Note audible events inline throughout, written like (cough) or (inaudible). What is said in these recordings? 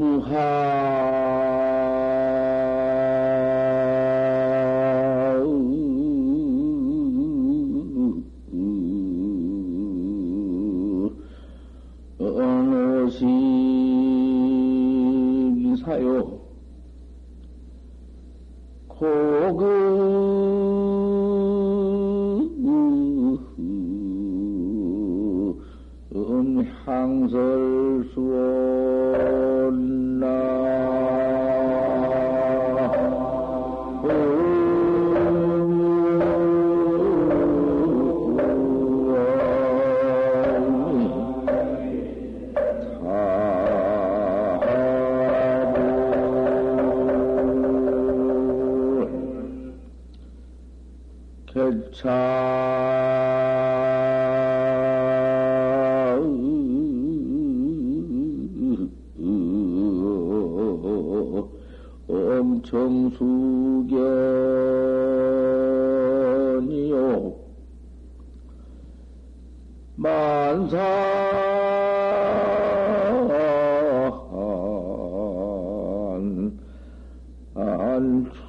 무하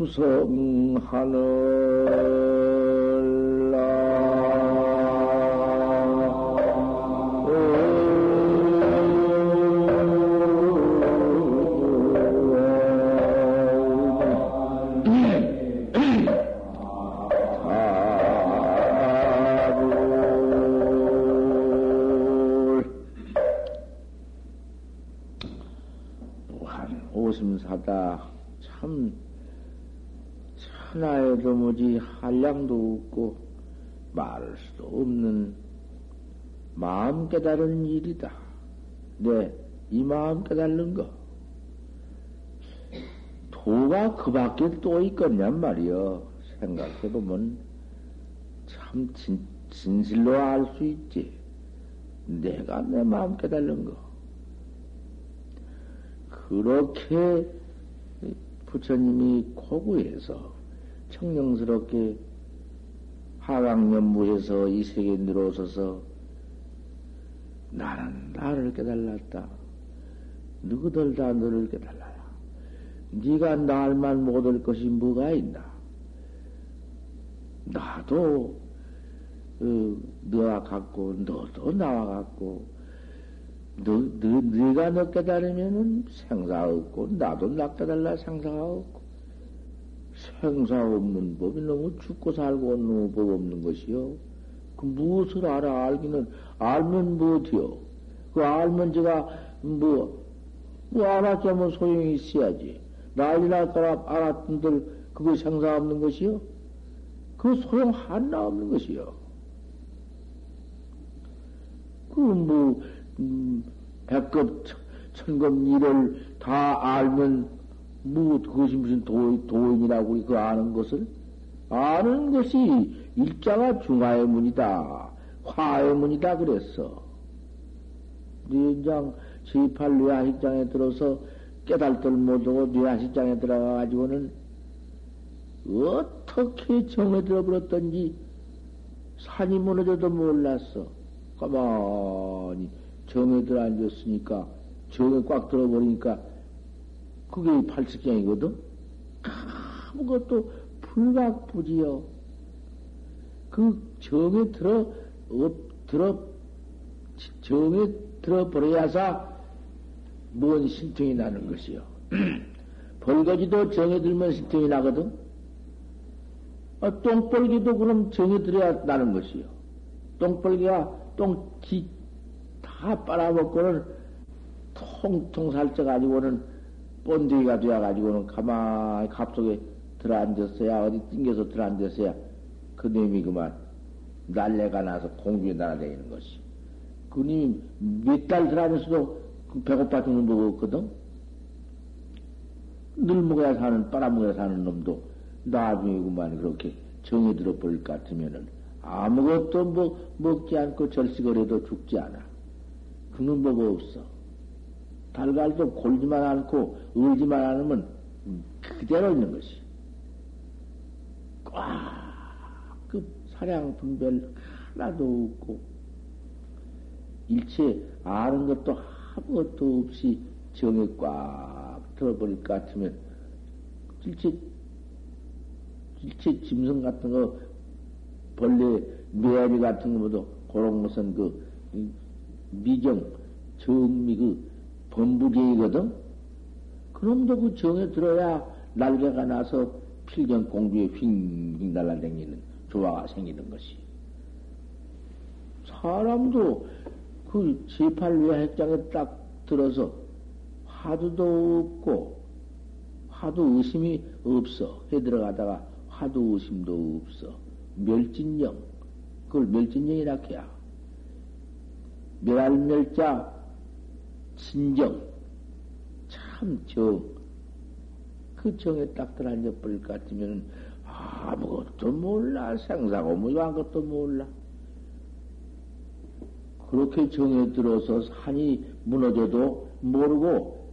안 무한 말할 수도 없는 마음 깨달은 일이다. 네, 이 마음 깨달는 거. 도가 그 밖에 또 있겠냔 말이여. 생각해보면 참 진, 진실로 알 수 있지. 내가 내 마음 깨달는 거. 그렇게 부처님이 고구해서 청정스럽게 하강연무해서 이 세계에 들어오셔서 나는 나를 깨달았다. 너희들 다 너를 깨달아라. 네가 날만 못할 것이 뭐가 있나? 나도 어, 너와 같고 너도 나와 같고 너, 너, 네가 너 깨달으면은 생사 없고, 나도 나 깨달라 생사가 없고, 생사 없는 법이 너무 죽고 살고 너무 법 없는 것이요. 그 무엇을 알아? 알기는, 알면 무엇이요? 그 알면 제가, 뭐, 뭐 알았자 뭐 소용이 있어야지. 난리 날까봐 알았던들 그거 생사 없는 것이요? 그 소용 하나 없는 것이요. 그 뭐, 음, 백급, 천급 일을 다 알면, 뭐, 그것이 무슨 도, 도인이라고 그 아는 것을? 아는 것이 일자가 중화의 문이다. 화의 문이다. 그랬어. 뇌장 제8 뇌하식장에 들어서 깨달들 못하고 뇌하식장에 들어가가지고는 어떻게 정에 들어버렸던지 산이 무너져도 몰랐어. 가만히 정에 들어앉았으니까 정에 꽉 들어버리니까 그게 팔측경이거든. 아무것도 불각부지요. 그 정에 들어 업 들어 정에 들어버려야사 뭔 신통이 나는 것이요. (clears throat) 벌거지도 정에 들면 신통이 나거든. 아, 똥벌기도 그럼 정에 들어야 나는 것이요. 똥벌기가 똥기 다 빨아먹고는 통통 살쪄가지고는 본데기가 되어가지고는 가만히 갑속에 들어앉았어야, 어디 띵겨서 들어앉았어야 그 놈이 그만 날래가 나서 공중에 날아다니는 것이. 그 놈이 몇 달 들어앉았어도 그 배고파 죽는 법 없거든? 늘 먹어야 사는, 빨아먹어야 사는 놈도 나중에 그만 그렇게 정이 들어버릴 것 같으면은 아무것도 뭐 먹지 않고 절식을 해도 죽지 않아. 그는 뭐가 없어. 달걀도 골지만 않고 울지만 않으면 그대로 있는 것이. 꽉 그 사량 분별 하나도 없고 일체 아는 것도 아무것도 없이 정에 꽉 들어버릴 것 같으면, 일체, 일체 짐승 같은 거, 벌레, 매아리 같은 거보다 그런 것은 그, 미정, 정미 그, 범부제이거든? 그럼도 그 정에 들어야 날개가 나서 필경 공주에 휙휙 날아다니는 조화가 생기는 것이. 사람도 그 제8회 핵장에 딱 들어서 화두도 없고 화두 의심이 없어. 해 들어가다가 화두 의심도 없어. 멸진령. 그걸 멸진령이라 해야. 멸알멸자 진정. 참 정. 그 정에 딱 들어앉아 버릴 것 같으면 아무것도 몰라. 생사고 뭐 아무것도 몰라. 그렇게 정에 들어서 산이 무너져도 모르고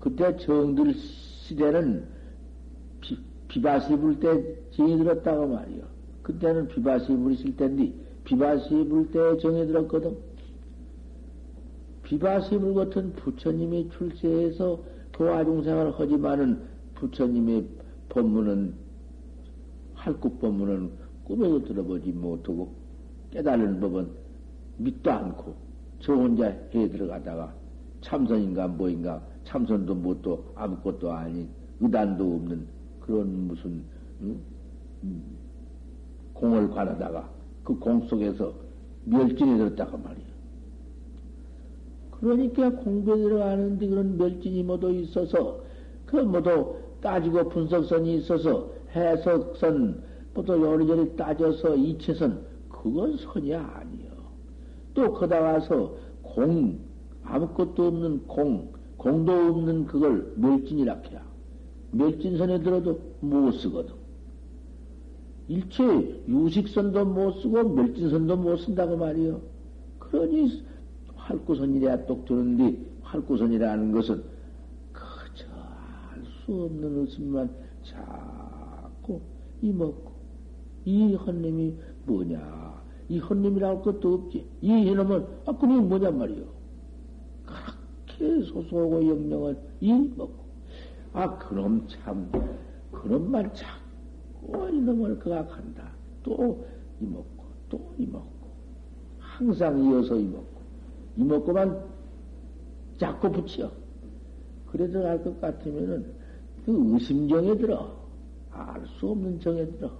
그때 정들 시대는 비, 비바시 불 때 정이 들었다고 말이요. 그때는 비바시 불이실 텐데 비바시 불 때 정이 들었거든. 비바시 불 같은 부처님이 출세해서 도화중생을 그 하지만은 부처님의 법문은 할국 법문은 꿈에도 들어보지 못하고 깨달은 법은 믿도 않고 저 혼자 해 들어가다가 참선인가 뭐인가 참선도 못도 아무것도 아닌 의단도 없는 그런 무슨 응? 공을 관하다가 그 공 속에서 멸진이 들었다고 말이야. 그러니까 공부에 들어가는데 그런 멸진이 모두 있어서 그 모두 따지고 분석선이 있어서 해석선 모두 요리조리 따져서 이체선 그건 선이 아니야. 또 거다 가서 공, 아무것도 없는 공, 공도 없는 그걸 멸진이라 해야. 멸진선에 들어도 못 쓰거든. 일체 유식선도 못 쓰고 멸진선도 못 쓴다고 말이요. 그러니 활구선이라 똑 드는데 활구선이라는 것은 그저 알 수 없는 웃음만 자꾸 이먹고 이 헌님이 뭐냐 이 헌님이라고 할 것도 없지. 이 이놈은, 아, 그놈이 뭐냔 말이요. 그렇게 소소하고 영영을 이 먹고. 아, 그놈 참, 그놈만 자꾸 이놈을 그각한다. 또 이먹고, 또 이먹고. 항상 이어서 이먹고. 이먹고만 자꾸 붙여. 그래도 알것 같으면은 그 의심정에 들어. 알 수 없는 정에 들어.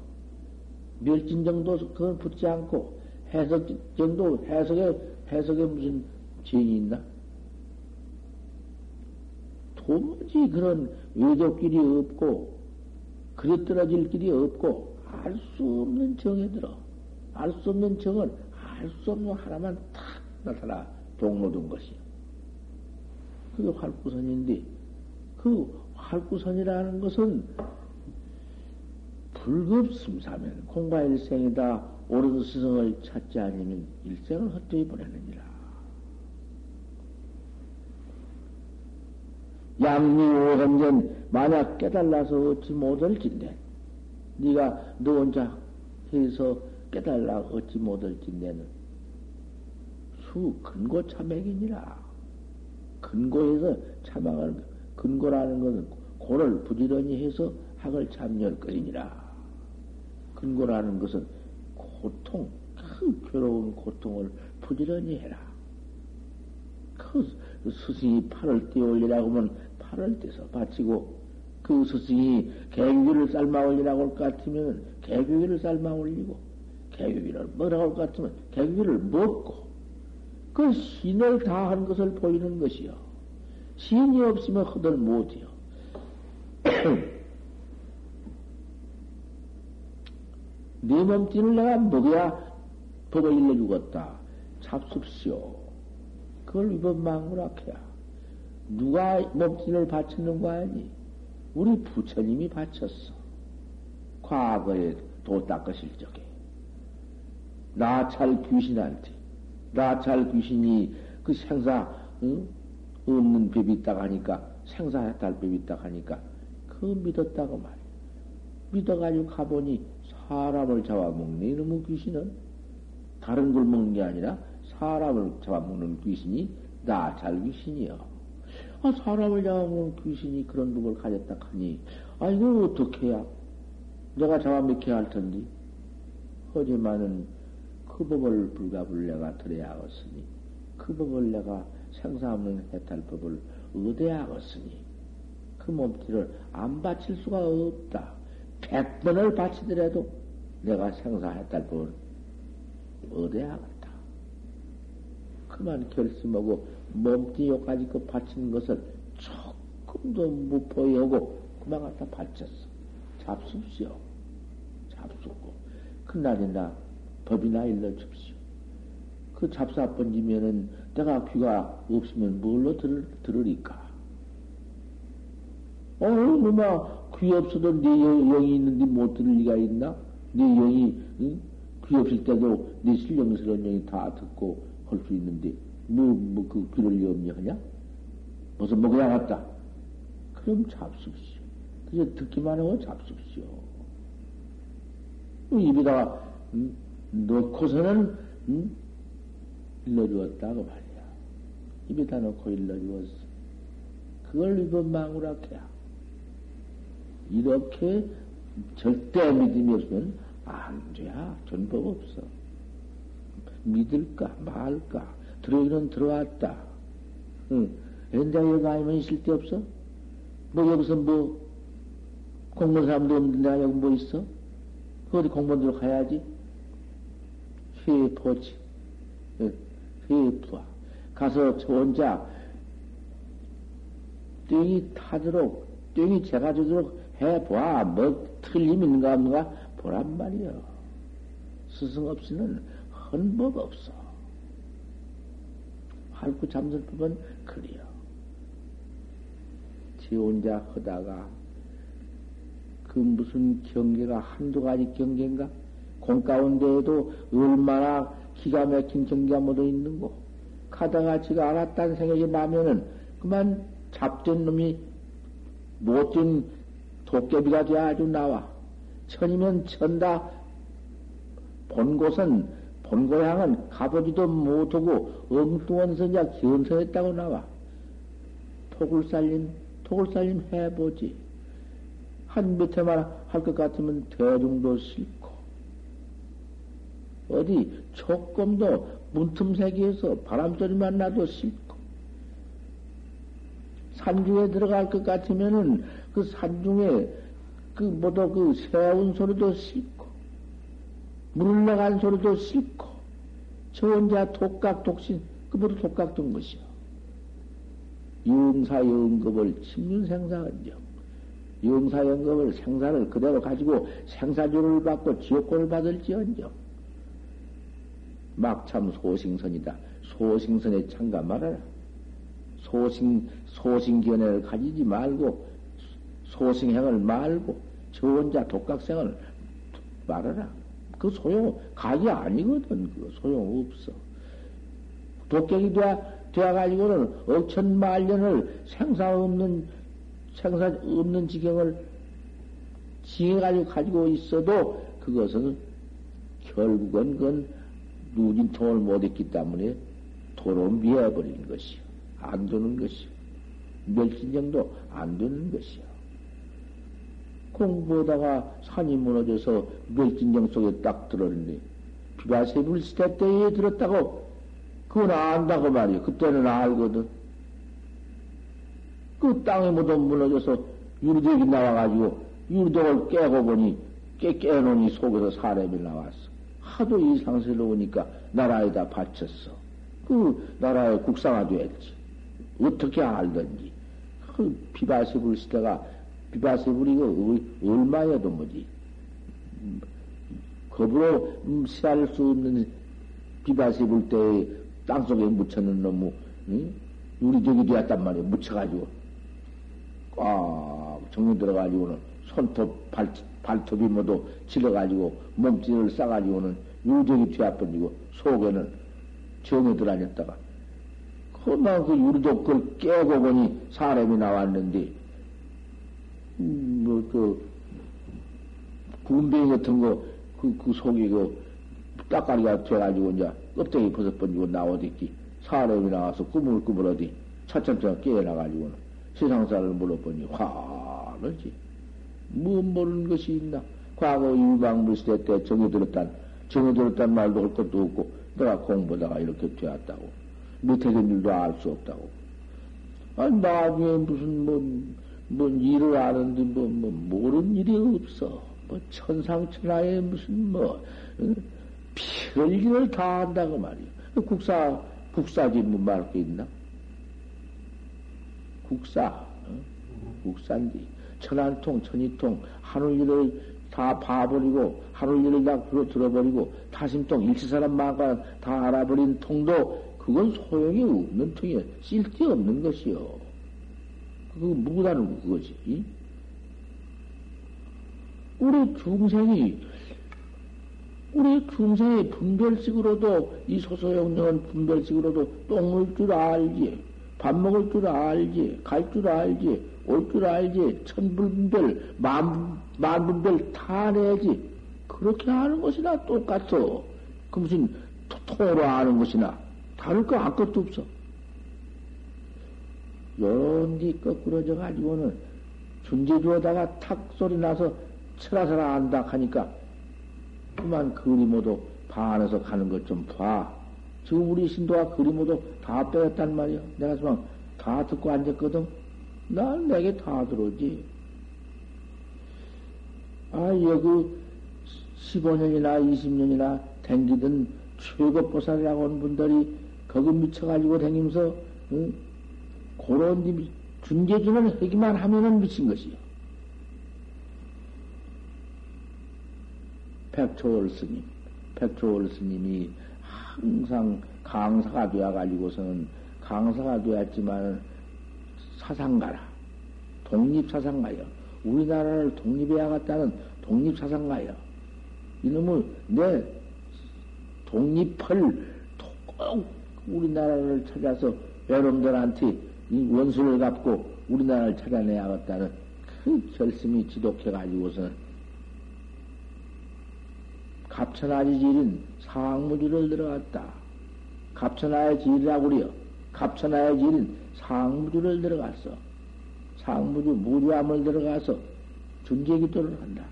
멸진 정도 그건 붙지 않고 해석 정도, 해석에, 해석에 무슨 죄이 있나? 도무지 그런 외도길이 없고, 그릇 떨어질 길이 없고, 알 수 없는 정에 들어. 알 수 없는 정은 알 수 없는 하나만 탁 나타나 동로둔 것이요. 그게 활구선인데, 그 활구선이라는 것은 불급심사면 공과일생이다. 옳은 스승을 찾지 않으면 일생을 헛되이 보내느니라. 양미오현전 만약 깨달라서 얻지 못할진대 네가 너 혼자 해서 깨달라 얻지 못할진대는 수 근고 참액이니라. 근고에서 참학을 근고라는 것은 고를 부지런히 해서 학을 것이니라. 근고라는 것은 고통, 그 괴로운 고통을 부지런히 해라. 그 스승이 팔을 떼 올리라고 하면 팔을 떼서 바치고, 그 스승이 개귀를 삶아 올리라고 할 것 같으면 개귀를 삶아 올리고, 개귀를 먹으라고 할 것 같으면 개귀를 먹고, 그 신을 다 한 것을 보이는 것이요. 신이 없으면 허들 못해요. (clears throat) 네 몸뚱이를 내가 먹어야 법을 일러주겠다. 잡숫시오. 그걸 위법망구락해야. 누가 몸뚱이를 바쳤는 거 아니? 우리 부처님이 바쳤어. 과거에 도 닦으실 적에. 나찰 귀신한테. 나찰 귀신이 그 생사, 응? 없는 법이 있다고 하니까, 생사해탈 법이 있다고 하니까, 그 믿었다고 말이야. 믿어가지고 가보니 사람을 잡아먹는 이놈의 귀신은 다른 걸 먹는 게 아니라 사람을 잡아먹는 귀신이 나잘 귀신이요. 아, 사람을 잡아먹은 귀신이 그런 법을 가졌다 하니, 아, 이거 어떻게 해야? 내가 잡아먹혀야 할 텐데. 하지만은 그 법을 불가불 내가 들어야 하겠으니, 그 법을 내가 생사 없는 해탈 법을 얻어야 하겠으니, 그 몸띠를 안 바칠 수가 없다. 백 번을 바치더라도 내가 생사 해탈 법을 얻어야 하겠다. 그만 결심하고 몸띠 요까지 그 바치는 것을 조금도 무포히 하고 그만 갖다 바쳤어. 잡숫시오. 잡숫고. 그날이나 법이나 일러줍시오. 그 잡사 번지면은 내가 귀가 없으면 뭘로 들, 들으리까? 어, 누마 귀 없어도 네 영이 있는데 못 들을 리가 있나? 네 영이 응? 귀 없을 때도 네 신령스러운 영이 다 듣고 할 수 있는데 뭐뭐그 귀를 염려하냐? 무슨 먹어야 갔다. 그럼 잡수시오. 그저 듣기만 하고 잡수시오. 뭐 입에다가 응? 넣고서는 응? 일러주었다고 말이야. 입에다 넣고 일러주었어. 그걸 이번 망우락해야. 이렇게 절대 믿음이 없으면 안 돼야 전법 없어. 믿을까 말까 들어오기는 들어왔다. 응. 여기 아니면 있을 데 없어? 뭐 여기서 뭐 공무원 사람도 없는데 여기 뭐 있어? 어디 공무원들 가야지. 회포지. 회푸아. 가서 저 혼자 땡이 타도록, 땡이 제가 주도록 해봐. 뭐 틀림 있는가 없는가 보란 말이요. 스승 없이는 헌 법 없어. 할구 잠들 법은 그리요. 지 혼자 하다가 그 무슨 경계가 한두 가지 경계인가? 공 가운데에도 얼마나 기가 막힌 경계가 묻어 있는 거. 가다가 지가 알았다는 생각이 나면은 그만 잡된 놈이 못된 도깨비가 돼 아주 나와. 천이면 천다. 본 곳은, 본 고향은 가보지도 못하고 엉뚱한 선자 견성했다고 나와. 토굴 살림, 토굴 살림 해보지. 한몇 해만 할 것 같으면 대중도 싫고. 어디 조금도 문틈새기에서 바람소리만 나도 싫고. 산중에 들어갈 것 같으면은 그 산중에 그 모두 그 새운 소리도 싫고 물 나간 소리도 싫고 저 혼자 독각 독신 그 모두 독각 된 것이요. 영사 영급을 침륜생사언정 영사 영급을 생사를 그대로 가지고 생사주를 받고 지옥권을 받을지언정 막참 소싱선이다. 소싱선에 참가 말아라. 소싱 소싱견해를 가지지 말고 소승행을 말고 저 혼자 독각생을 말하라. 그 소용, 각이 아니거든. 그 소용 없어. 독격이 되어, 되어가지고는 억천 만년을 생사 없는, 생사 없는 지경을 지해가지고 가지고 있어도 그것은 결국은 그건 누진통을 못 했기 때문에 도로 미해버리는 것이요. 안 되는 것이요. 멸진정도 안 되는 것이요. 공부하다가 산이 무너져서 멸진정 속에 딱 들었는데, 비바세불 시대 때에 들었다고, 그건 안다고 말이야. 그때는 알거든. 그 땅에 모두 무너져서 유리독이 나와가지고, 유리독을 깨고 보니, 깨, 깨놓으니 속에서 사람이 나왔어. 하도 이상스러우니까 나라에다 바쳤어. 그 나라의 국상화 됐지. 어떻게 알던지. 그 비바세불 시대가 비바세불이 그 얼마여도 뭐지. 겁으로 시할 수 없는 비바세불 때에 땅속에 묻혀놓은 놈의 응? 유리족이 되었단 말이야. 묻혀가지고. 꽉 정리 들어가지고는 손톱, 발, 발톱이 모두 질러가지고 몸짓을 싸가지고는 유리족이 되어버리고 속에는 정이 들어다녔다가 그만 그 유리족 걸 깨고 보니 사람이 나왔는데 음, 뭐, 그, 군뱅이 같은 거, 그, 그 속이 그, 따까리가 돼가지고, 이제, 껍데기 벗어 번지고 나오댔기. 사람이 나와서 꾸물꾸물 어디, 차츰차츰 깨어나가지고는 세상사를 물어보니 화르지. 뭐 모르는 것이 있나? 과거 유방불시대 때 정이 들었단, 들었단 말도 할 것도 없고, 내가 공부다가 이렇게 되었다고. 된 일도 알 수 없다고. 아니, 나중에 무슨, 뭐, 뭔 일을 아는데, 뭐, 뭐, 모르는 일이 없어. 뭐, 천상천하에 무슨, 뭐, 별일을 다 한다고 말이야. 국사, 국사지 뭐 말할 게 있나? 국사, 어? 국사인데, 천안통, 천이통, 하늘일을 다 봐버리고, 하늘일을 다 들어버리고, 타심통, 일치사람 마가 다 알아버린 통도, 그건 소용이 없는 통이야. 쓸데없는 것이요. 그거 무다는 그거지. 우리 중생이 우리 중생의 분별식으로도 이 소소영령은 분별식으로도 똥물 줄 알지 밥 먹을 줄 알지 갈 줄 알지 올 줄 알지 천분별 만, 만분별 다 내지 그렇게 하는 것이나 똑같어 그 무슨 통으로 아는 것이나 다를 거 아무것도 없어 연기 거꾸러져 가지고는 준재주어다가 탁 소리 나서 철라서라 안다 하니까 그만 그림모도 반해서 가는 것 좀 봐. 지금 우리 신도가 그림모도 다 빼었단 말이야. 내가 지금 다 듣고 앉았거든. 난 내게 다 들어오지. 아, 여기 15년이나 20년이나 댕기던 최고 보살이라고 하는 분들이 거기 미쳐가지고 댕기면서, 응? 그런 준재주는 하기만 하면은 미친 것이요. 백초월 스님, 백초월 스님이 항상 강사가 되어가지고서는 강사가 되었지만 사상가라. 독립사상가요. 우리나라를 독립해야겠다는 독립사상가요. 이놈을 내 독립을 꼭 우리나라를 찾아서 여러분들한테 이 원수를 갚고 우리나라를 찾아내야겠다는 그 결심이 지독해가지고서 갑천아지 질인 상무주를 들어갔다. 갑천아의 질이라고 그래요. 갑천아의 질인 상무주를 들어갔어. 상무주 무주함을 들어가서 준재기도를 한다.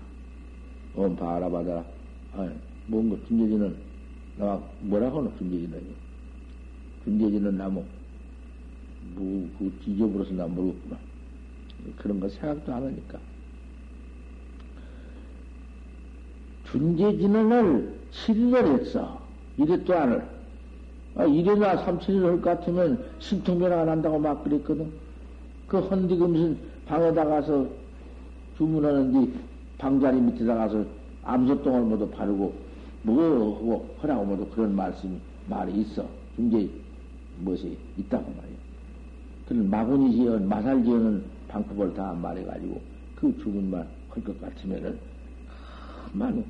어, 바라봐라. 아, 뭔가 준재지는, 나 뭐라고 하노, 준재지는. 준재지는 나무, 뭐, 그 뒤져버려서 나 모르겠구나. 그런 거 생각도 안 하니까. 준재진언을 7일을 했어. 이랬도 안을. 아, 1일이나 3, 7일 할 것 같으면 신통변화가 난다고 막 그랬거든. 그 헌디금신 방에다 가서 주문하는데 방자리 밑에다 가서 암소똥을 모두 바르고 뭐 하고 하라고 모두 그런 말씀이 말이 있어. 중재 무엇이 있다고 말이야. 그런 마군이 지은 마살 지어는 방법을 다 말해가지고 그 주문만 할것 같으면은 많은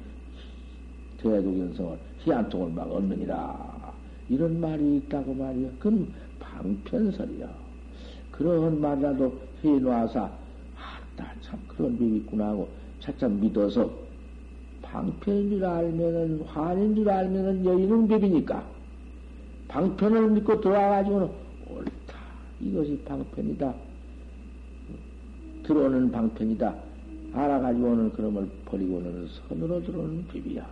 대독연성을 희한통을 막 얻느니라. 이런 말이 있다고 말이야. 그건 방편설이야. 그런 말이라도 해놓아서, 아, 나참 그런 법이 있구나 하고 차츰 믿어서 방편인 줄 알면은, 환인 줄 알면은 여인은 법이니까. 방편을 믿고 들어와가지고는 옳다. 이것이 방편이다. 들어오는 방편이다. 알아가지고는 그놈을 버리고는 선으로 들어오는 법이야.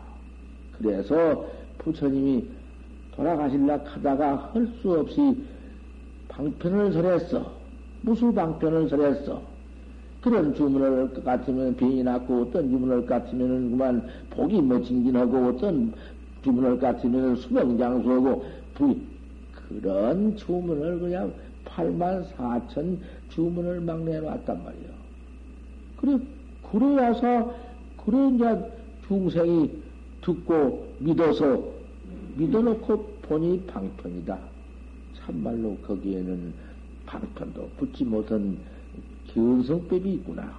그래서 부처님이 돌아가실라 하다가 할 수 없이 방편을 설했어. 무수 방편을 설했어. 그런 주문을 같으면 빈이 났고 어떤 주문을 같으면 그만 복이 뭐징진하고 어떤 주문을 같으면 수명장수하고 부 그런 주문을 그냥 8만 4천 주문을 막 내놨단 말이야. 그래, 그래야서, 그래, 이제 중생이 듣고 믿어서 믿어놓고 보니 방편이다. 참말로 거기에는 방편도 붙지 못한 견성법이 있구나.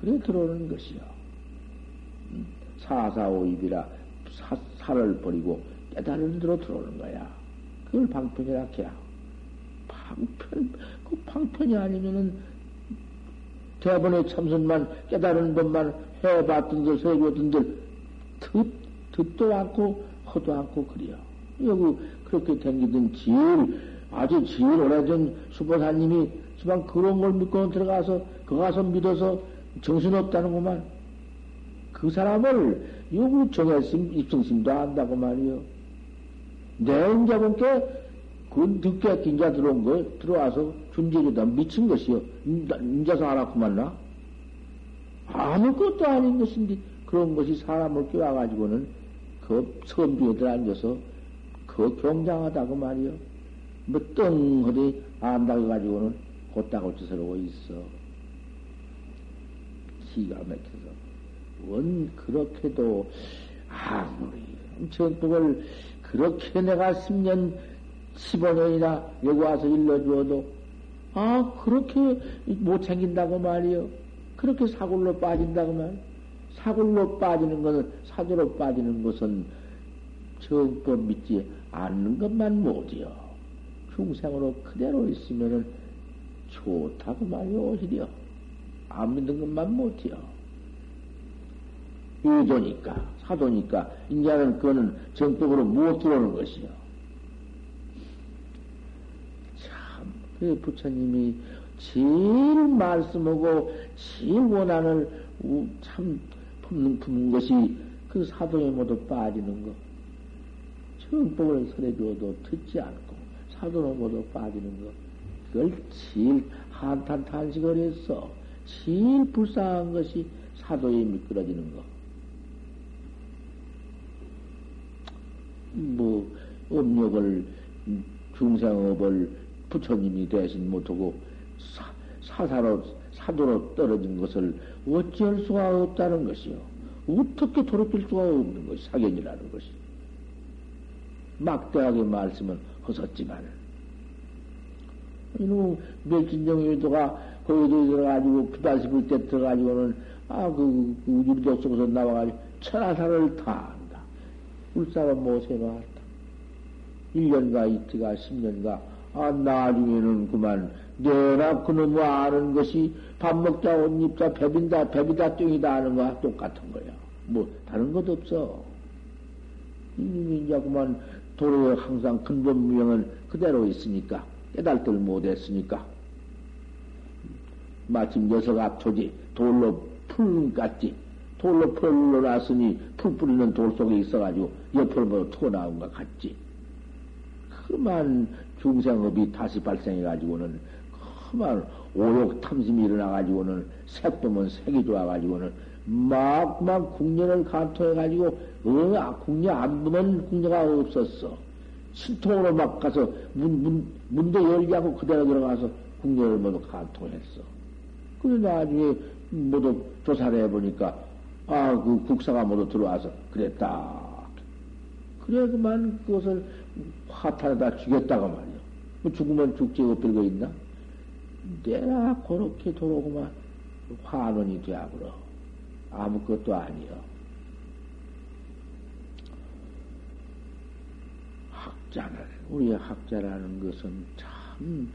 그래 들어오는 것이요. 음, 사사오입이라 사, 살을 버리고 깨달은 대로 들어오는 거야. 그걸 방편이라 해야. 방편, 그 방편이 아니면은 대번에 참선만 깨달은 것만 해봤던들, 세고던들, 듣 듣도 않고 허도 않고 그래요. 여기 그렇게 댕기던 제일 아주 제일 오래전 수보사님이 지만 그런 걸 믿고 들어가서 그 가서 믿어서 정신없다는구만. 그 사람을 요구 정했심 입성심도 안다고 말이요. 내 인자 분께 그 늦게 긴자 들어온 거 들어와서 준재주다 미친 것이요. 인자서 알았구만 나. 아무것도 아닌 것인데 그런 것이 사람을 끼워가지고는 그 섬주에 들어앉아서 그 경장하다고 말이요. 뭐 떵허리 안다고 가지고는 곧다고치서러고 있어. 기가 막혀서. 원 그렇게도 아무리 정법을 그렇게 내가 10년, 15년이나 여기 와서 일러주어도 아 그렇게 못 챙긴다고 말이요. 그렇게 사골로 빠진다고 말. 사골로 빠지는 것은 사조로 빠지는 것은 정법 믿지 않는 것만 못이요. 중생으로 그대로 있으면은 좋다고 말이요 오히려 안 믿는 것만 못이요. 유조니까, 사도니까, 인자는 그거는 정법으로 못 들어오는 것이요. 참, 그 부처님이 제일 말씀하고 제일 원한을 참 품는, 품는 것이 그 사도에 모두 빠지는 것. 정법을 설해줘도 듣지 않고, 사도로 모두 빠지는 것. 그걸 제일 한탄 탄식을 해서, 제일 불쌍한 것이 사도에 미끄러지는 것. 뭐, 업력을, 중생업을 부처님이 대신 못하고 사, 사사로, 사도로 떨어진 것을 어찌할 수가 없다는 것이요. 어떻게 돌이킬 수가 없는 것이 사견이라는 것이. 막대하게 말씀은 허섰지만, 이놈 멸진정유도가 거기도 들어가지고 비바십을 때 들어가지고는 아, 그, 그 우주도 속에서 나와가지고 천하사를 다 불사가 못해 놨다. 1년가 이틀가 10년가 아 나중에는 그만 내나 그놈의 아는 것이 밥 먹자 옷 입자 배빈다 배비다 뚱이다 하는 거와 똑같은 거야. 뭐 다른 것도 없어. 이놈이 이제 그만 도로에 항상 근본 무형은 그대로 있으니까 깨달들 못했으니까 마침 녀석 앞토지 돌로 풀 깠지 돌로 풀로 놨으니 풀 뿌리는 돌 속에 있어가지고 옆으로 뭐 튀어나온 것 같지. 그만 중생업이 다시 발생해가지고는 그만 오욕 탐심이 일어나가지고는 색 보면 색이 좋아가지고는 막, 막 국녀를 간통해가지고, 어, 아, 국녀 안 보면 국녀가 없었어. 신통으로 막 가서 문, 문, 문도 열지 않고 그대로 들어가서 국녀를 모두 간통했어. 그래 나중에 모두 조사를 해보니까 아, 그 국사가 모두 들어와서 그랬다. 그래, 그만 그것을 화탄에다 죽였다가 말이야. 뭐 죽으면 죽지 엎들고 있나? 내가 그렇게 도로구만 환원이 되어버려. 아무것도 아니여. 학자는, 우리 학자라는 것은 참,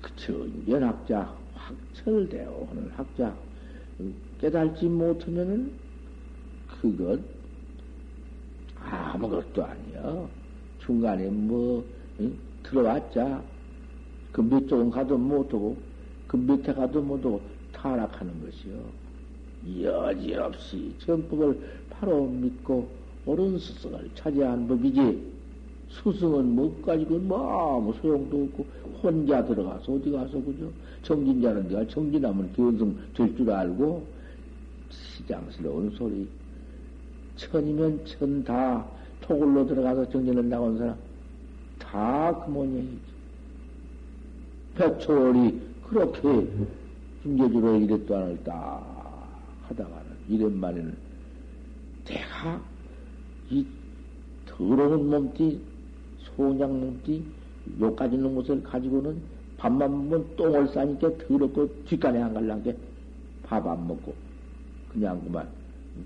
그 전견학자, 확철되어 오는 학자, 깨달지 못하면은 그것 아무것도 아니야. 중간에 뭐 응? 들어왔자 그 밑쪽은 가도 못하고 그 밑에 가도 못하고 타락하는 것이요. 여지없이 정법을 바로 믿고 옳은 스승을 차지한 법이지. 스승은 못 가지고 뭐 아무 소용도 없고 혼자 들어가서 어디 가서 그죠? 정진자는 내가 정진하면 견성 될 줄 알고 시장스러운 소리. 천이면 천 다 토굴로 들어가서 정진을 나온 사람 다 그 모양이지. 백초월이 그렇게 중계주로 이랬도 안을 딱 하다가는 이랜만에는 내가 이 더러운 몸띠, 소냥 몸띠, 요까지 있는 것을 가지고는 밥만 먹으면 똥을 싸니까 더럽고 뒷간에 안 갈란게 밥 안 먹고 그냥 그만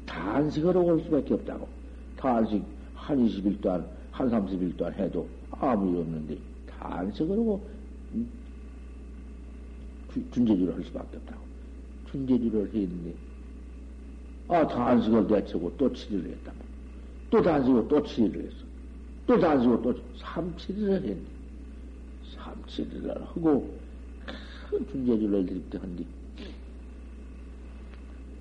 단식으로 올 수밖에 없다고. 단식 한 20일 동안, 한 30일 동안 해도 아무 일 없는데 단식으로 준재주를 할 수밖에 없다고. 준재주를 했는데, 아, 단식을 대체고 또 7일을 했다. 또 단식으로 또 7일을 했어. 또 단식으로 또 3, 7일을 했네. 참치를 하고 큰 중재주를 드립대 한디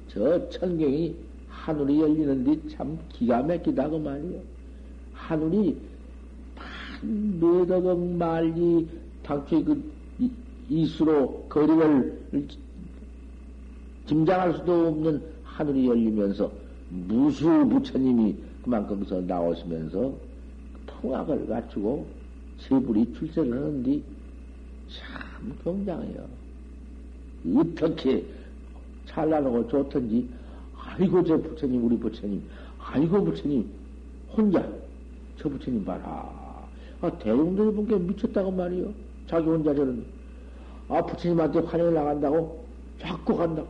저 천경이 하늘이 열리는데 참 기가 막히다 그 말이요. 하늘이 몇억억 말리 당초에 그 이수로 거리를 짐작할 수도 없는 하늘이 열리면서 무수 부처님이 그만큼서 나오시면서 통학을 갖추고 세불이 출세를 하는데 참 굉장해요. 어떻게 잘나하고 좋던지 아이고 저 부처님 우리 부처님 아이고 부처님 혼자 저 부처님 봐라. 아 대중들이 본게 미쳤다고 말이요. 자기 혼자 저런 아 부처님한테 환영을 나간다고 자꾸 간다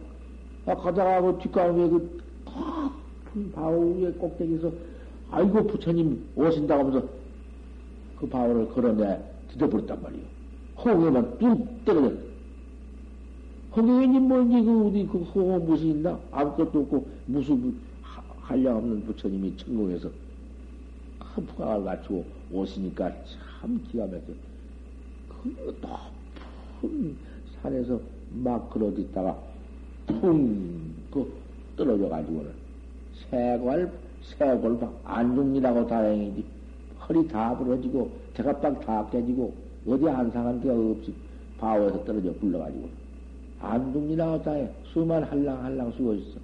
아 가다가 그 뒷가람에 그 큰 바우 위에 꼭대기에서 아이고 부처님 오신다고 하면서 그 바울을 걸어내 뒤져버렸단 말이요 호응에만 뚝 떨어졌다 허경이니 뭔지 그 어디 그 허호 무엇이 있나? 아무것도 없고 무슨 한량 없는 부처님이 천공에서 큰 풍악을 갖추고 오시니까 참 기가 막혀. 그 높은 산에서 막 걸어듣다가 퉁 그 떨어져 가지고는 세골 세골 안중이라고 다행이지 허리 다 부러지고 대가빵 다 깨지고 어디 안상한 데가 없이 바오에서 떨어져 굴러가지고 안둥이나 어다에 수만 할랑할랑 쓰고 있어.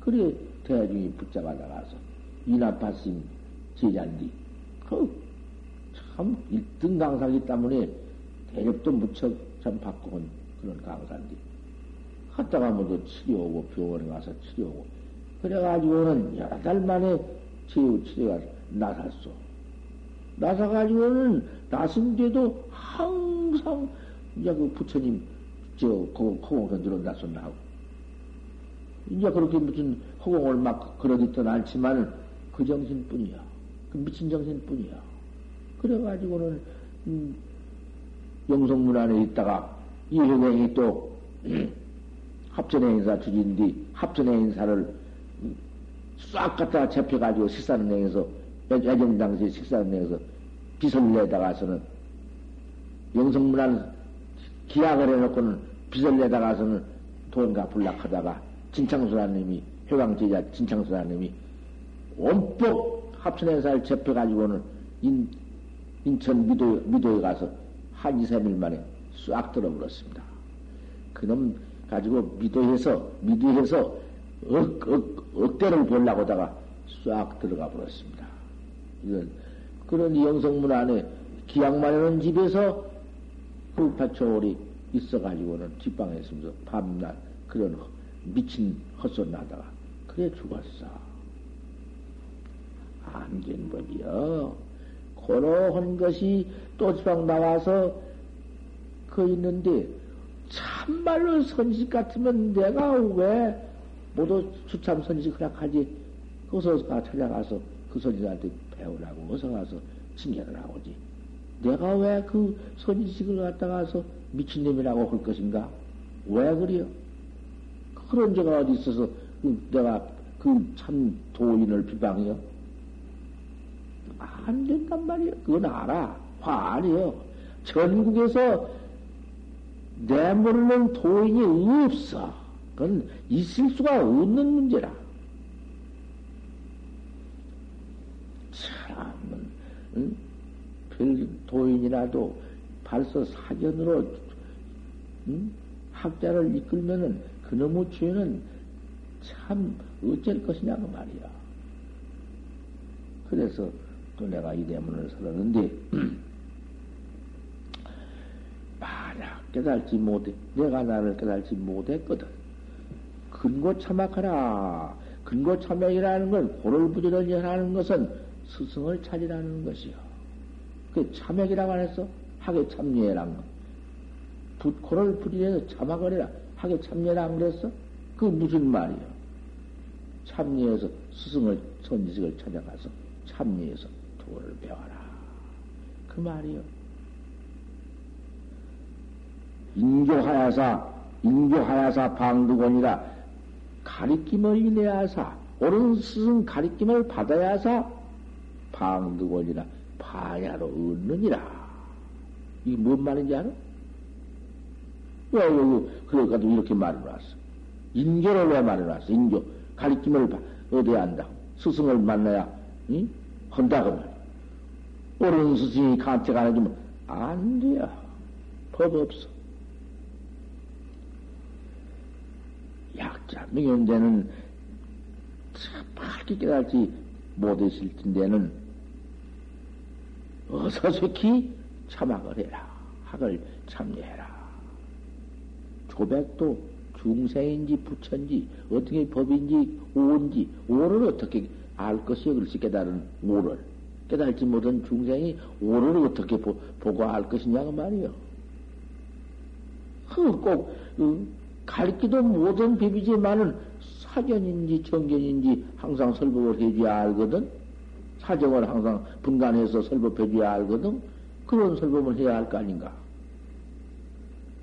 그래 대중이 붙잡아 나가서 이나파심 제자인데 그참 1등 강사기 때문에 대접도 무척 참 받고 온 그런 강사인데 갔다가 뭐도 치료오고 병원에 가서 치료오고 그래가지고는 여러 달 만에 치유 치료가 나섰어. 나서가지고는 나선 뒤에도 항상 이제 그 부처님 저, 허공에서 늘어나 쏜다 하고. 이제 그렇게 무슨 허공을 막 걸어듣던 않지만 그 정신뿐이야. 그 미친 정신뿐이야. 그래가지고는, 음, 영성문 안에 있다가 이 효경이 또, (clears throat) 음, 합전의 인사 주인뒤 합전의 인사를 싹 갖다가 잡혀가지고 식사는 행해서, 식사는 행해서 빚을 내다가서는 영성문 안 기약을 해놓고는 빚을 내다가서는 돈 갚으려고 하다가 진창수라님이 회광제자 진창수라님이 원폭 합천회사를 접해가지고는 인, 인천 미도, 미도에 가서 한 2, 3일 만에 싹 들어버렸습니다. 그놈 가지고 미도에서, 미도에서 억, 억, 억대를 보려고 하다가 싹 들어가 버렸습니다. 이런, 그런 영성문 안에 기약만 해놓은 집에서 흑파초월이 있어가지고는 뒷방에 있으면서 밤낮 그런 미친 헛소리 나다가 그래 죽었어. 안견법이여. 그러한 것이 또 지방 나와서 그 있는데 참말로 선식 같으면 내가 왜 모두 수참 선식 허락하지? 거기서 찾아가서 그 선식한테 배우라고 어서 가서 칭찬을 하고지. 내가 왜 그 선식을 갖다 가서 미친놈이라고 할 것인가? 왜 그래요? 그런 적가 어디 있어서 그 내가 그 참 도인을 비방해요? 안 된단 말이에요. 그건 알아. 화 아니에요. 전국에서 내 모르는 도인이 없어. 그건 있을 수가 없는 문제라. 참은, 응? 별 도인이라도 벌써 사견으로 응? 학자를 이끌면은 그놈의 죄는 참 어쩔 것이냐고 그 말이야. 그래서 또 내가 이 대문을 설었는데 (clears throat) 만약 깨달지 못해 내가 나를 깨달지 못했거든. 근고 참악하라. 근고 참악이라는 건 고를 부지런히 하는 것은 스승을 찾으라는 것이요. 그 참악이라고 안 했어? 하게 참여해란 거. 코를 부리해서 참아거리라. 하게 참여해라 안 그랬어? 그 무슨 말이야? 참여해서 스승을, 선지식을 찾아가서 참여해서 도를 배워라. 그 말이요. 인교하야사, 인교하야사 방두권이라 가리킴을 인해야사, 옳은 스승 가리킴을 받아야사 방두권이라 반야로 얻느니라. 이게 뭔 말인지 알아? 왜 여기 그래가지고 이렇게 말해놨어? 인교를 왜 말해놨어? 인교 가리킴을 어디에 한다고? 스승을 만나야 응? 한다고 말이야. 옳은 스승이 간택 안 해주면 안 돼요. 법 없어. 약자 명현대는 참 밝게 깨달지 못했을 텐데는 어서 새끼 참학을 해라. 학을 참여해라. 조백도 중생인지 부처인지 어떻게 법인지 오인지 오를 어떻게 알 것이요 그렇지 깨달은 오를 깨달지 못한 중생이 오를 어떻게 보, 보고 알 것이냐고 말이요. 꼭 응, 가르치도 못한 법이지만은 사견인지 정견인지 항상 설법을 해줘야 알거든. 사정을 항상 분간해서 설법해 줘야 알거든. 그런 설법을 해야 할 거 아닌가.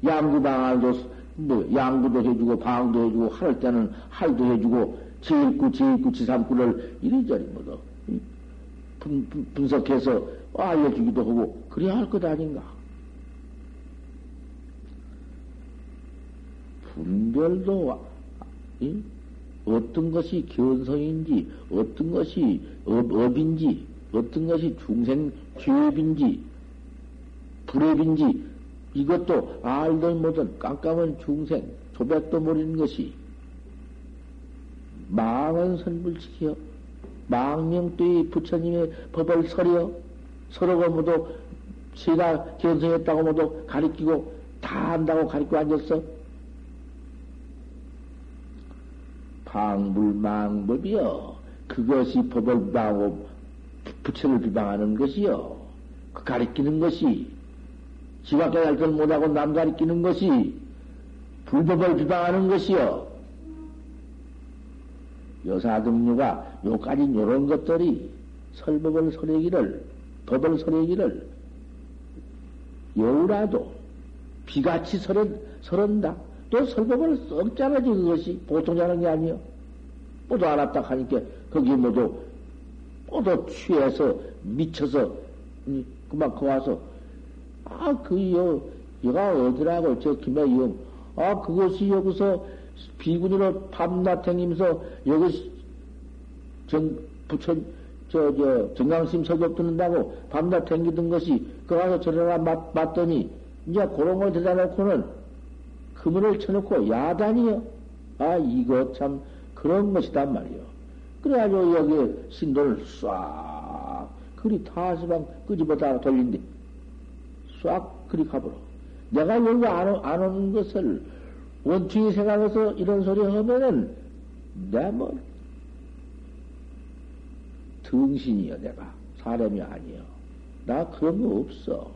양구방할도 뭐 양구도 해주고 방도 해주고 할 때는 할도 해주고 제일구 제이구 제삼구를 이리저리 뭐도 분, 분, 분석해서 알려주기도 하고 그래야 할 것 아닌가. 분별도 이? 어떤 것이 견성인지 어떤 것이 업, 업인지 어떤 것이 중생 죄업인지 불업인지 이것도 알들 못한 깜깜한 중생 조백도 모르는 것이 망은 선불치기여 망명도의 부처님의 법을 서려 서로가 모두 제가 견성했다고 모두 가리키고 다 한다고 가리키고 앉았어 방불망법이여 그것이 법을 비방하고 부처를 비방하는 것이요 그 가리키는 것이 지가 깨달을 걸 못하고 남 가리키는 것이 불법을 비방하는 것이요. 여사 등류가 요까지 요런 것들이 설법을 설레기를, 법을 설레기를 여우라도 비같이 설은, 설은다. 또 설법을 썩 잘하지, 그것이. 보통 잘하는 게 아니요. 모두 알았다 하니까 거기 모두, 모두 취해서, 미쳐서, 그만 거 와서 아, 그, 여, 여가 어디라고, 저 김해영. 아, 그것이 여기서 비군으로 밤낮 다니면서 여기 정, 부천, 저, 저, 정강심 서적 듣는다고 밤낮 댕기던 것이, 그 가서 저러나 맞, 맞더니, 이제 그런 걸 대다 놓고는 그물을 쳐놓고 야단이요. 아, 이거 참 그런 것이단 말이요. 그래가지고 여기 신도를 싹, 그리 다시방 끄집어다 돌린디. 싹 그리 가버려. 내가 여기 안, 안 오는 것을 원충이 생각해서 이런 소리 하면은 내 뭐, 등신이여, 내가. 사람이 아니여. 나 그런 거 없어.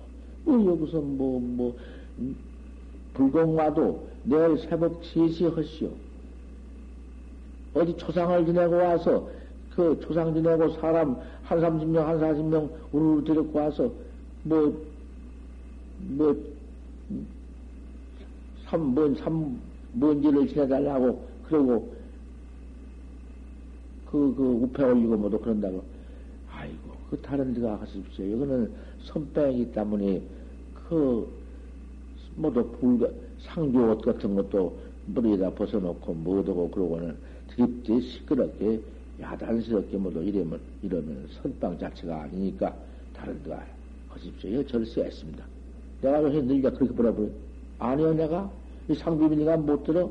뭐, 여기서 뭐, 뭐, 음, 불공와도 내일 새벽 3시 하시오. 어디 초상을 지내고 와서, 그 초상 지내고 사람 한 30명, 한 40명 우르르 데리고 와서, 뭐, 뭐, 삼, 뭔, 삼, 먼지를 지내달라고, 그러고, 그, 그, 우패 올리고 뭐도 그런다고. 아이고, 그 다른 데가 가십시오. 이거는 선배이기 때문에, 그, 뭐도 불가, 상주 옷 같은 것도 머리에다 벗어놓고 뭐도고 그러고는 드립대 시끄럽게 야단스럽게 뭐도 이러면, 이러면 선빵 자체가 아니니까 다른 데가 하십시오. 절세했습니다. 내가 왜 늘려 그렇게 보라버려? 아니요, 내가? 이 상비비니가 못 들어?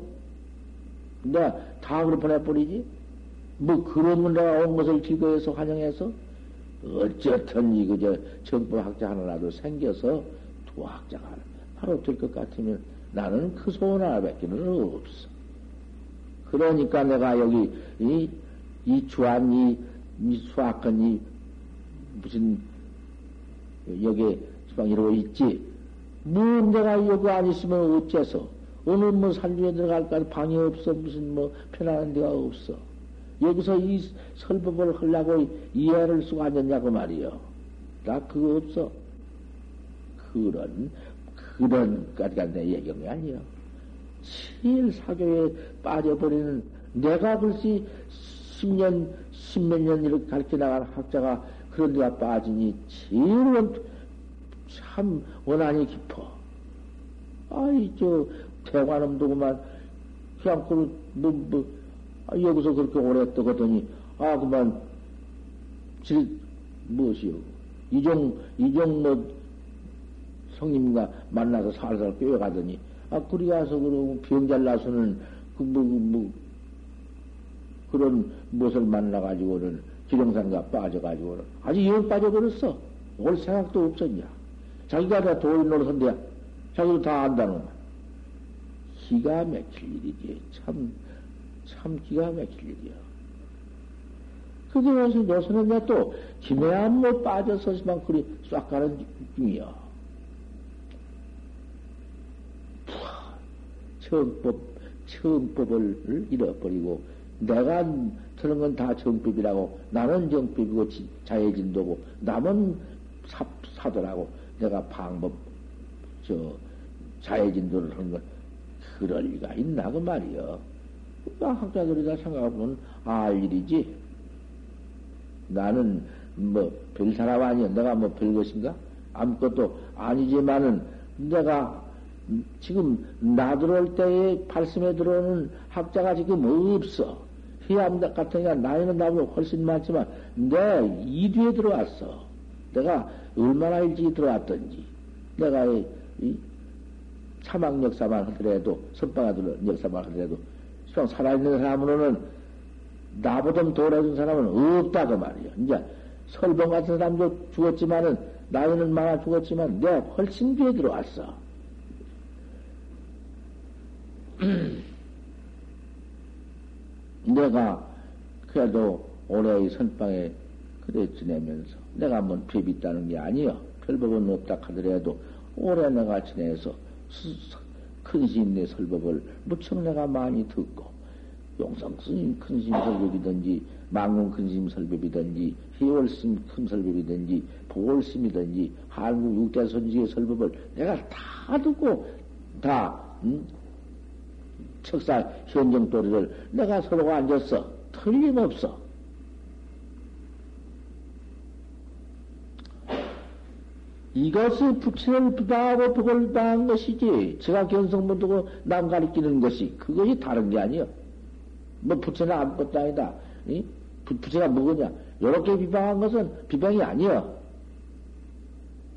내가 다 그렇게 보내버리지? 뭐 그런 건 내가 온 것을 즐거워해서 환영해서? 어쨌든 이 그저 정법학자 하나라도 생겨서 두 학자가 바로 될 것 같으면 나는 그 소원 하나밖에는 없어. 그러니까 내가 여기 이, 이 주한 이, 이 수학한 이 무슨 여기 수학 이러고 있지. 뭐 내가 여기 안 있으면 어째서? 오늘 뭐 산중에 들어갈까 방이 없어. 무슨 뭐 편안한 데가 없어. 여기서 이 설법을 하려고 이해를 쓰고 앉았냐고 말이요. 나 그거 없어. 그런, 그런 까지가 내 얘기가 아니야. 제일 사교에 빠져버리는 내가 글쎄 십년, 십몇 년 이렇게 가르쳐 나간 학자가 그런 데가 빠지니 제일 참 원한이 깊어. 아이, 저, 대관음도 그만, 그냥, 그, 뭐, 뭐, 아, 여기서 그렇게 오래 떠거더니, 아, 그만, 질, 무엇이요? 이종, 이종 뭐, 성님과 만나서 살살 꿰어가더니, 아, 그리 가서 그러고 병잘 나서는, 그, 뭐, 뭐, 그런 무엇을 만나가지고는 지령산가 빠져가지고는 아주 영 빠져버렸어. 올 생각도 없었냐. 자기가 다 도인 노릇한데 자기도 다 안다는 말. 기가 막힐 일이지. 참, 참 기가 막힐 일이야. 그게 무슨 요새는 내가 또 김해안 못 빠져서지만 그리 싹 가는 중이야. 처음법, 처음법을 잃어버리고 내가 저런 건다 정법이라고 나는 정법이고 자해진도고 남은 사, 사도라고 내가 방법 저 자해진도를 하는 건 그럴 리가 있나 그 말이여. 학자들이 다 생각해보면 알 일이지. 나는 뭐 별 사람 아니야. 내가 뭐 별 것인가? 아무것도 아니지만은 내가 지금 나 들어올 때에 발심에 들어오는 학자가 지금 없어. 희암 같은 게 나이는 나보다 훨씬 많지만 내 이 뒤에 들어왔어. 내가 얼마나 일찍 들어왔던지. 내가 이, 이 사막 역사만 하더라도 선방하던 역사만 하더라도 수상 살아있는 사람으로는 나보다 돌아준 사람은 없다 그 말이야. 이제 설봉 같은 사람도 죽었지만은 나이는 많아 죽었지만 내가 훨씬 뒤에 들어왔어. 내가 그래도 올해의 선방에 그래 지내면서 내가 뭔 핍이 있다는 게 아니여. 별법은 없다 하더라도 올해 내가 지내서 큰 스님네 설법을 무척 내가 많이 듣고 용성 스님 큰 스님 설법이든지 망공 큰 스님 설법이든지 희월 스님 큰 설법이든지 보월 스님이든지 한국 육대 선지의 설법을 내가 다 듣고 다 음? 척사 현정 도리를 내가 서로가 앉았어. 틀림없어. 이것이 부처를 비방하고 복을 비방한 것이지. 제가 견성못 두고 남 가리키는 것이 그것이 다른 게 아니요. 뭐 부처는 아무것도 아니다. 이? 부처가 뭐냐? 이렇게 비방한 것은 비방이 아니요.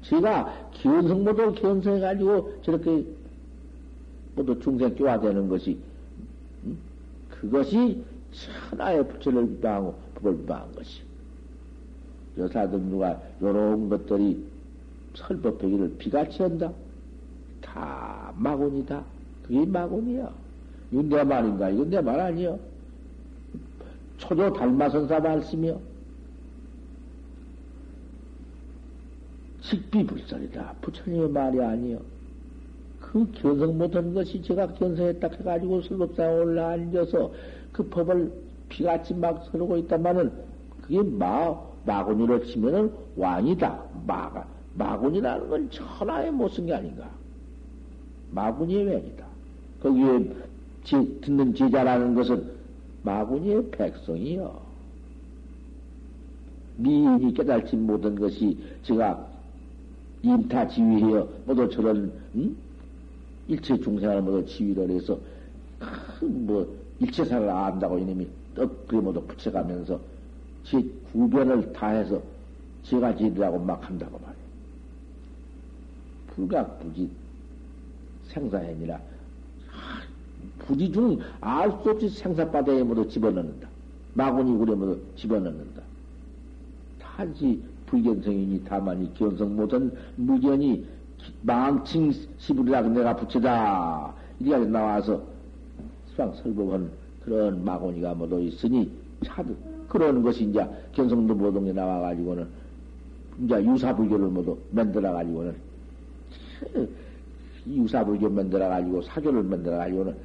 제가 견성모도 견성해가지고 저렇게 모두 중생 교화되는 것이 음? 그것이 천하의 부처를 비방하고 법을 비방한 것이 여사들 누가 요런 것들이 설법하기를 비같이 한다? 다 마곤이다. 그게 마곤이야. 이건 내 말인가? 이건 내 말 아니여. 초조 달마선사 말씀이여. 직비불설이다. 부처님의 말이 아니여. 그 견성 못한 것이 제가 견성했다 해가지고 설법상에 올라 앉아서 그 법을 피같이 막 서르고 있다마는 그게 마, 마군이로 치면은 왕이다. 마가, 마군이라는 건 천하에 못 쓴 게 아닌가. 마군이의 왕이다. 거기에 제, 듣는 제자라는 것은 마군이의 백성이요. 미인이 깨달지 못한 것이 제가 임타 지휘하여 모두 저런 응? 일체 중생을 모두 지휘를 해서 뭐 일체사를 안다고 이놈이 떡 그래 모두 붙여가면서 제 구변을 다해서 제가 지으라고 막 한다고 말이야. 불각부지 생사행이라 부지 중 알 수 없이 생사바다에 모두 집어넣는다. 마구니 굴에 모두 집어넣는다. 단지 불견성이니 다만 이 견성 못한 무견이 망칭 시부리라 내가 붙여다. 이리까지 나와서 수상 설법한 그런 마고니가 모두 있으니 차도 그런 것이 이제 견성도 보동에 나와가지고는 이제 유사불교를 모두 만들어가지고는 (laughs) 유사불교 만들어가지고 사교를 만들어가지고는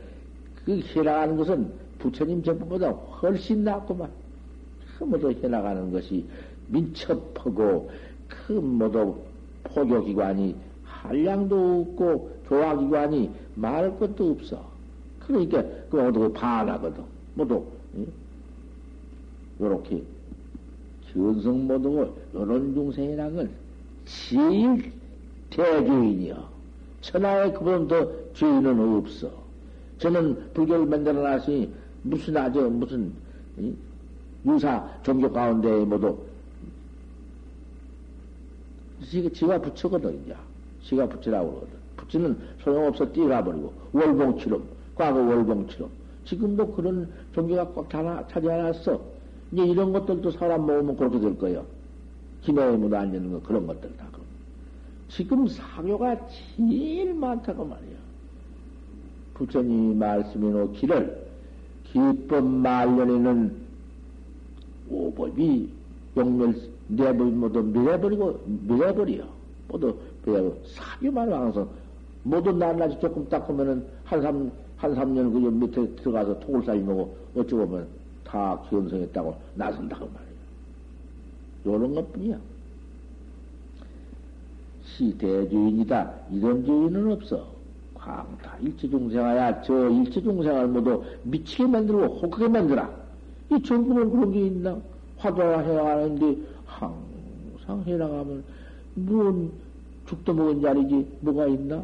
그 해나가는 것은 부처님 전부보다 훨씬 낫구만. 그 모두 해나가는 것이 민첩하고 그 모두 포교기관이 한량도 없고 조화기관이 말할 것도 없어. 그러니까 그 모두 반하거든. 모두 요렇게 견성 모두 요런 중생이라는 건 제일 대주인이여. 천하에 더 주인은 없어. 저는 불교를 만들어 놨으니 무슨 아주 무슨 유사 종교 가운데 모두 지, 지가 부처거든, 이제. 지가 부처라고 그러거든. 부처는 소용없어 뛰어가버리고, 월봉치럼, 과거 월봉치럼. 지금도 그런 종교가 꽉 차지해놨어. 이제 이런 것들도 사람 모으면 그렇게 될 거예요. 기내에 묻어 앉는 거, 그런 것들 다. 지금 사교가 제일 많다고 말이야. 부처님이 말씀해 놓기를 기법 말년에는 오법이 용멸 내버리 모두 밀어버리고 밀어버려 모두 그래고 사교만 왕서 모두 낱낱이 조금 닦으면은 한 삼 한삼년 그 밑에 들어가서 토굴 쌓이고 어쩌고 보면 다 견성했다고 나선다고 말이야. 요런 것 뿐이야. 시 대주인이다. 이런 주인은 없어. 광타 일체중생하야 저 일체중생을 모두 미치게 만들고 혹하게 만들어. 이 전부는 그런 게 있나? 화두를 해나가는데 항상 해나가면 무슨 죽도 먹은 자리지 뭐가 있나?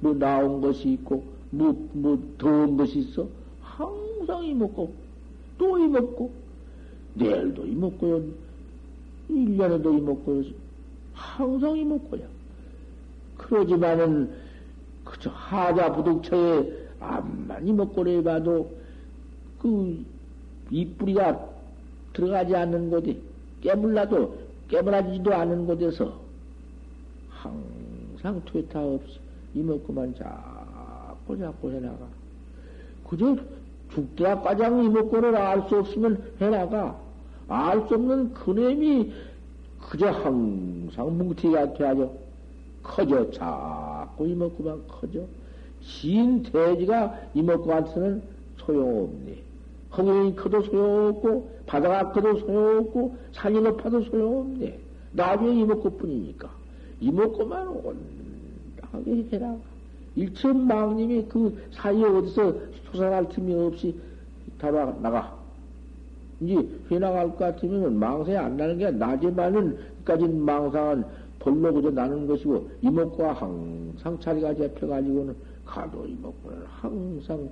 뭐 나온 것이 있고 뭐, 뭐 더운 것이 있어? 항상 이 먹고 또 이 먹고 내일도 이 먹고요. 1 년에도 이 먹고요. 항상 이 먹고요. 그러지만은 그저 하자 부득처에 암만 이 먹고래 봐도 그 이뿌리가 들어가지 않는 곳에 깨물라도 깨물어지지도 않은 곳에서 항상 퇴타 없이 이먹고만 자꾸 자꾸 해나가. 그저 죽더라 과장 이먹고를 알 수 없으면 해나가. 알 수 없는 그놈이 그저 항상 뭉티가 돼야죠. 커져. 자꾸 이먹고만 커져. 진 돼지가 이먹고한테는 소용없네. 허공이 커도 소용없고, 바다가 커도 소용없고, 산이 높아도 소용없네. 나중에 이먹고 뿐이니까. 이먹고만 온당하게 해라. 일천 망님이 그 사이에 어디서 솟아날 틈이 없이 다아 나가. 이제 해나갈 것 같으면 망상이 안 나는 게 낮에만은, 까지 망상은 벌로 그저 나는 것이고, 이목과 항상 자리가 잡혀가지고는 가도 이목과는 항상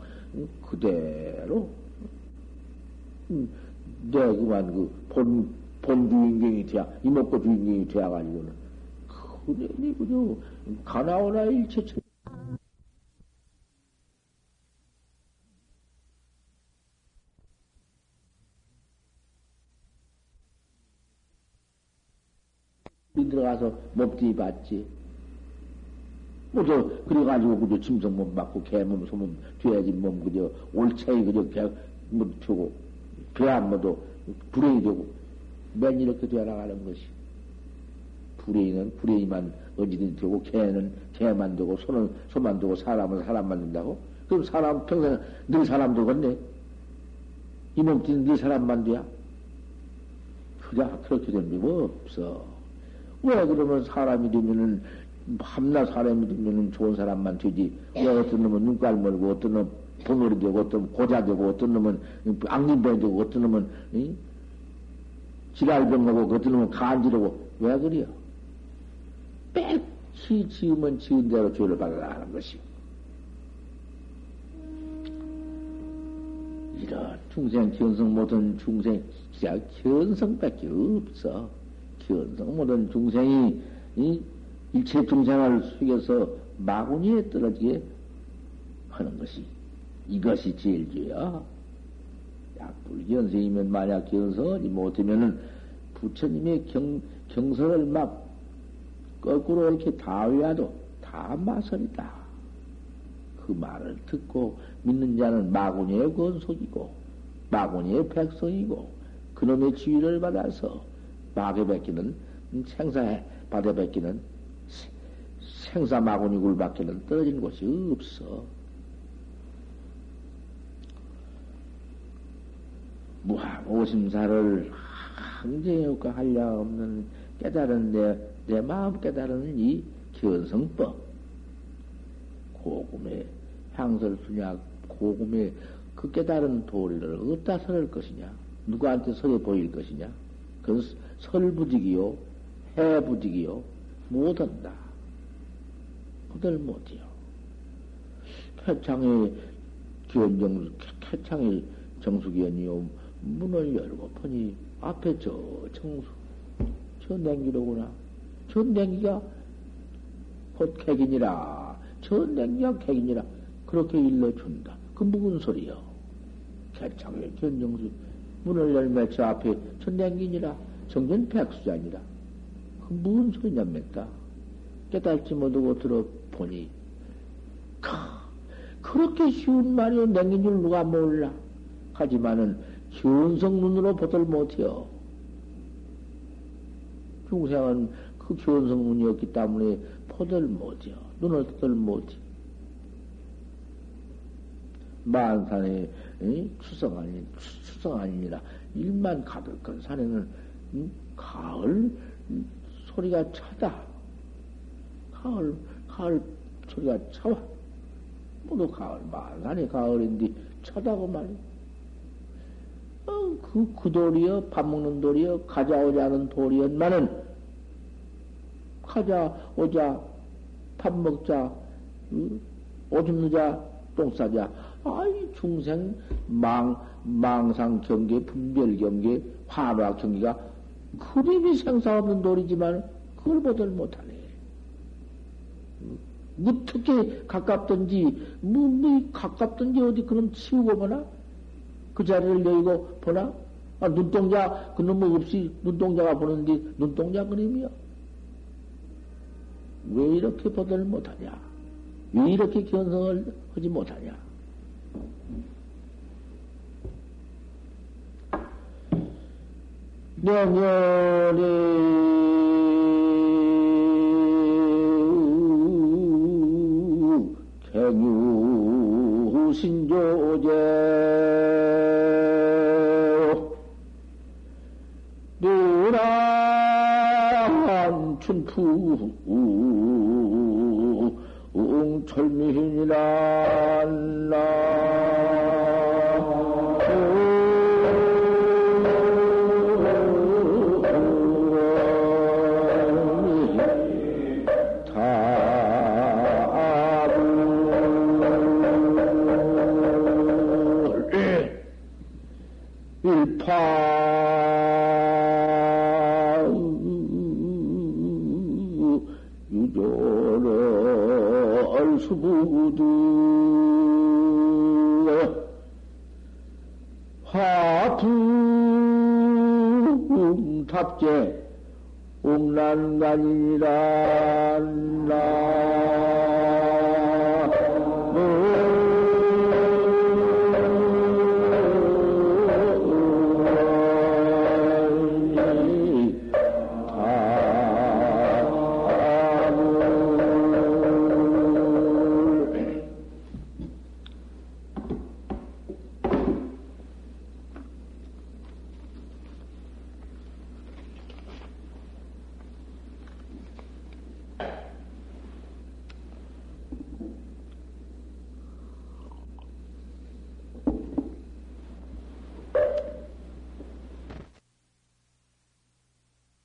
그대로, 음, 내 그만 그 본, 본 주인공이 돼야, 이목과 주인공이 돼야가지고는, 그대니 그저 가나오나 일체처 들어가서 몸띠 봤지. 뭐저 그래가지고 그저 짐승 몸 받고 개몸 소몸 돼야지 몸 그저 올챙이 그저 개뭐 되고 배안 뭐도 불행이 되고 맨 이렇게 되어 나가는 것이 불행이는 불행이만 어디든 되고 개는 개만 되고 손은 손만 되고 사람은 사람만 된다고 그럼 사람 평생 늘 사람 되겠네 이 몸띠는 늘 사람만 돼야 그자 그렇게 된게뭐 없어. 왜 그러면 사람이 되면은, 밤낮 사람이 되면은 좋은 사람만 되지. 왜 어떤 놈은 눈깔 멀고, 어떤 놈은 벙어리 되고, 어떤 놈은 고자 되고, 어떤 놈은 악린병 되고, 어떤 놈은, 이? 지랄병 하고, 어떤 놈은 간지르고, 왜 그래요? 빽히 지으면 지은 대로 죄를 받아라 하는 것이요. 이런 중생, 견성 모든 중생, 진짜 견성밖에 없어. 견성 모든 중생이 이 일체 중생을 숙여서 마구니에 떨어지게 하는 것이 이것이 제일 죄야. 약불 견성이면 만약 견성이 못하면은 부처님의 경, 경선을 막 거꾸로 이렇게 다 외워도 다 마설이다. 그 말을 듣고 믿는 자는 마구니의 권속이고 마구니의 백성이고 그놈의 지위를 받아서 마개 뱉기는 생사에 받아 뱉기는 생사 마구니 굴밖에는 떨어진 곳이 없어. 무한 오심사를 항쟁효과 하려 없는 깨달은 내, 내 마음 깨달은 이 견성법. 고금의 향설 수냐, 고금의 그 깨달은 도리를 어디다 설할 것이냐? 누구한테 설해 보일 것이냐? 그건 설부직이요, 해부직이요, 못한다. 포들 못이요. 쾌창의 기원정, 쾌창의 정수기원이요. 문을 열고 보니 앞에 저 정수, 저 냉기로구나. 저 냉기가 곧 객이니라. 저 냉기가 객이니라. 그렇게 일러준다. 그 무슨 소리요? 쾌창의 견정수, 문을 열매 저 앞에 저 냉기니라. 정전 백수자니라. 그 무슨 소리냐, 맺다. 깨달지 못하고 들어보니, 그렇게 쉬운 말이요. 냉긴 줄 누가 몰라. 하지만은, 현성 눈으로 보들 못해요. 중생은 그 현성 눈이었기 때문에 보들 못해요. 눈을 뜨들 못해. 만산에 추석 아니 추석 아니니라 일만 가득한 산에는 음, 가을 소리가 차다. 가을 가을 소리가 차와. 모두 가을 만산에 가을인데 차다고 말이야. 어, 그, 그 돌이여, 밥 먹는 돌이여, 오자 하는 돌이었만은, 가자 오자, 밥 먹자, 응? 오줌 누자, 똥 싸자. 아이, 중생, 망, 망상 경계, 분별 경계, 화화 경계가 그림이 생사 없는 돌이지만, 그걸 보들 못하네. 무특히 가깝든지, 뭐, 뭐, 가깝든지 어디 그럼 치우고 보나? 그 자리를 여의고 보나? 아, 눈동자, 그놈의 없이 눈동자가 보는데 눈동자 그림이요. 왜 이렇게 보도를 못하냐? 왜 이렇게 견성을 하지 못하냐? 명렬에 갱유 신조제 춘푸 웅철미hin이라 탑 난간이라. 나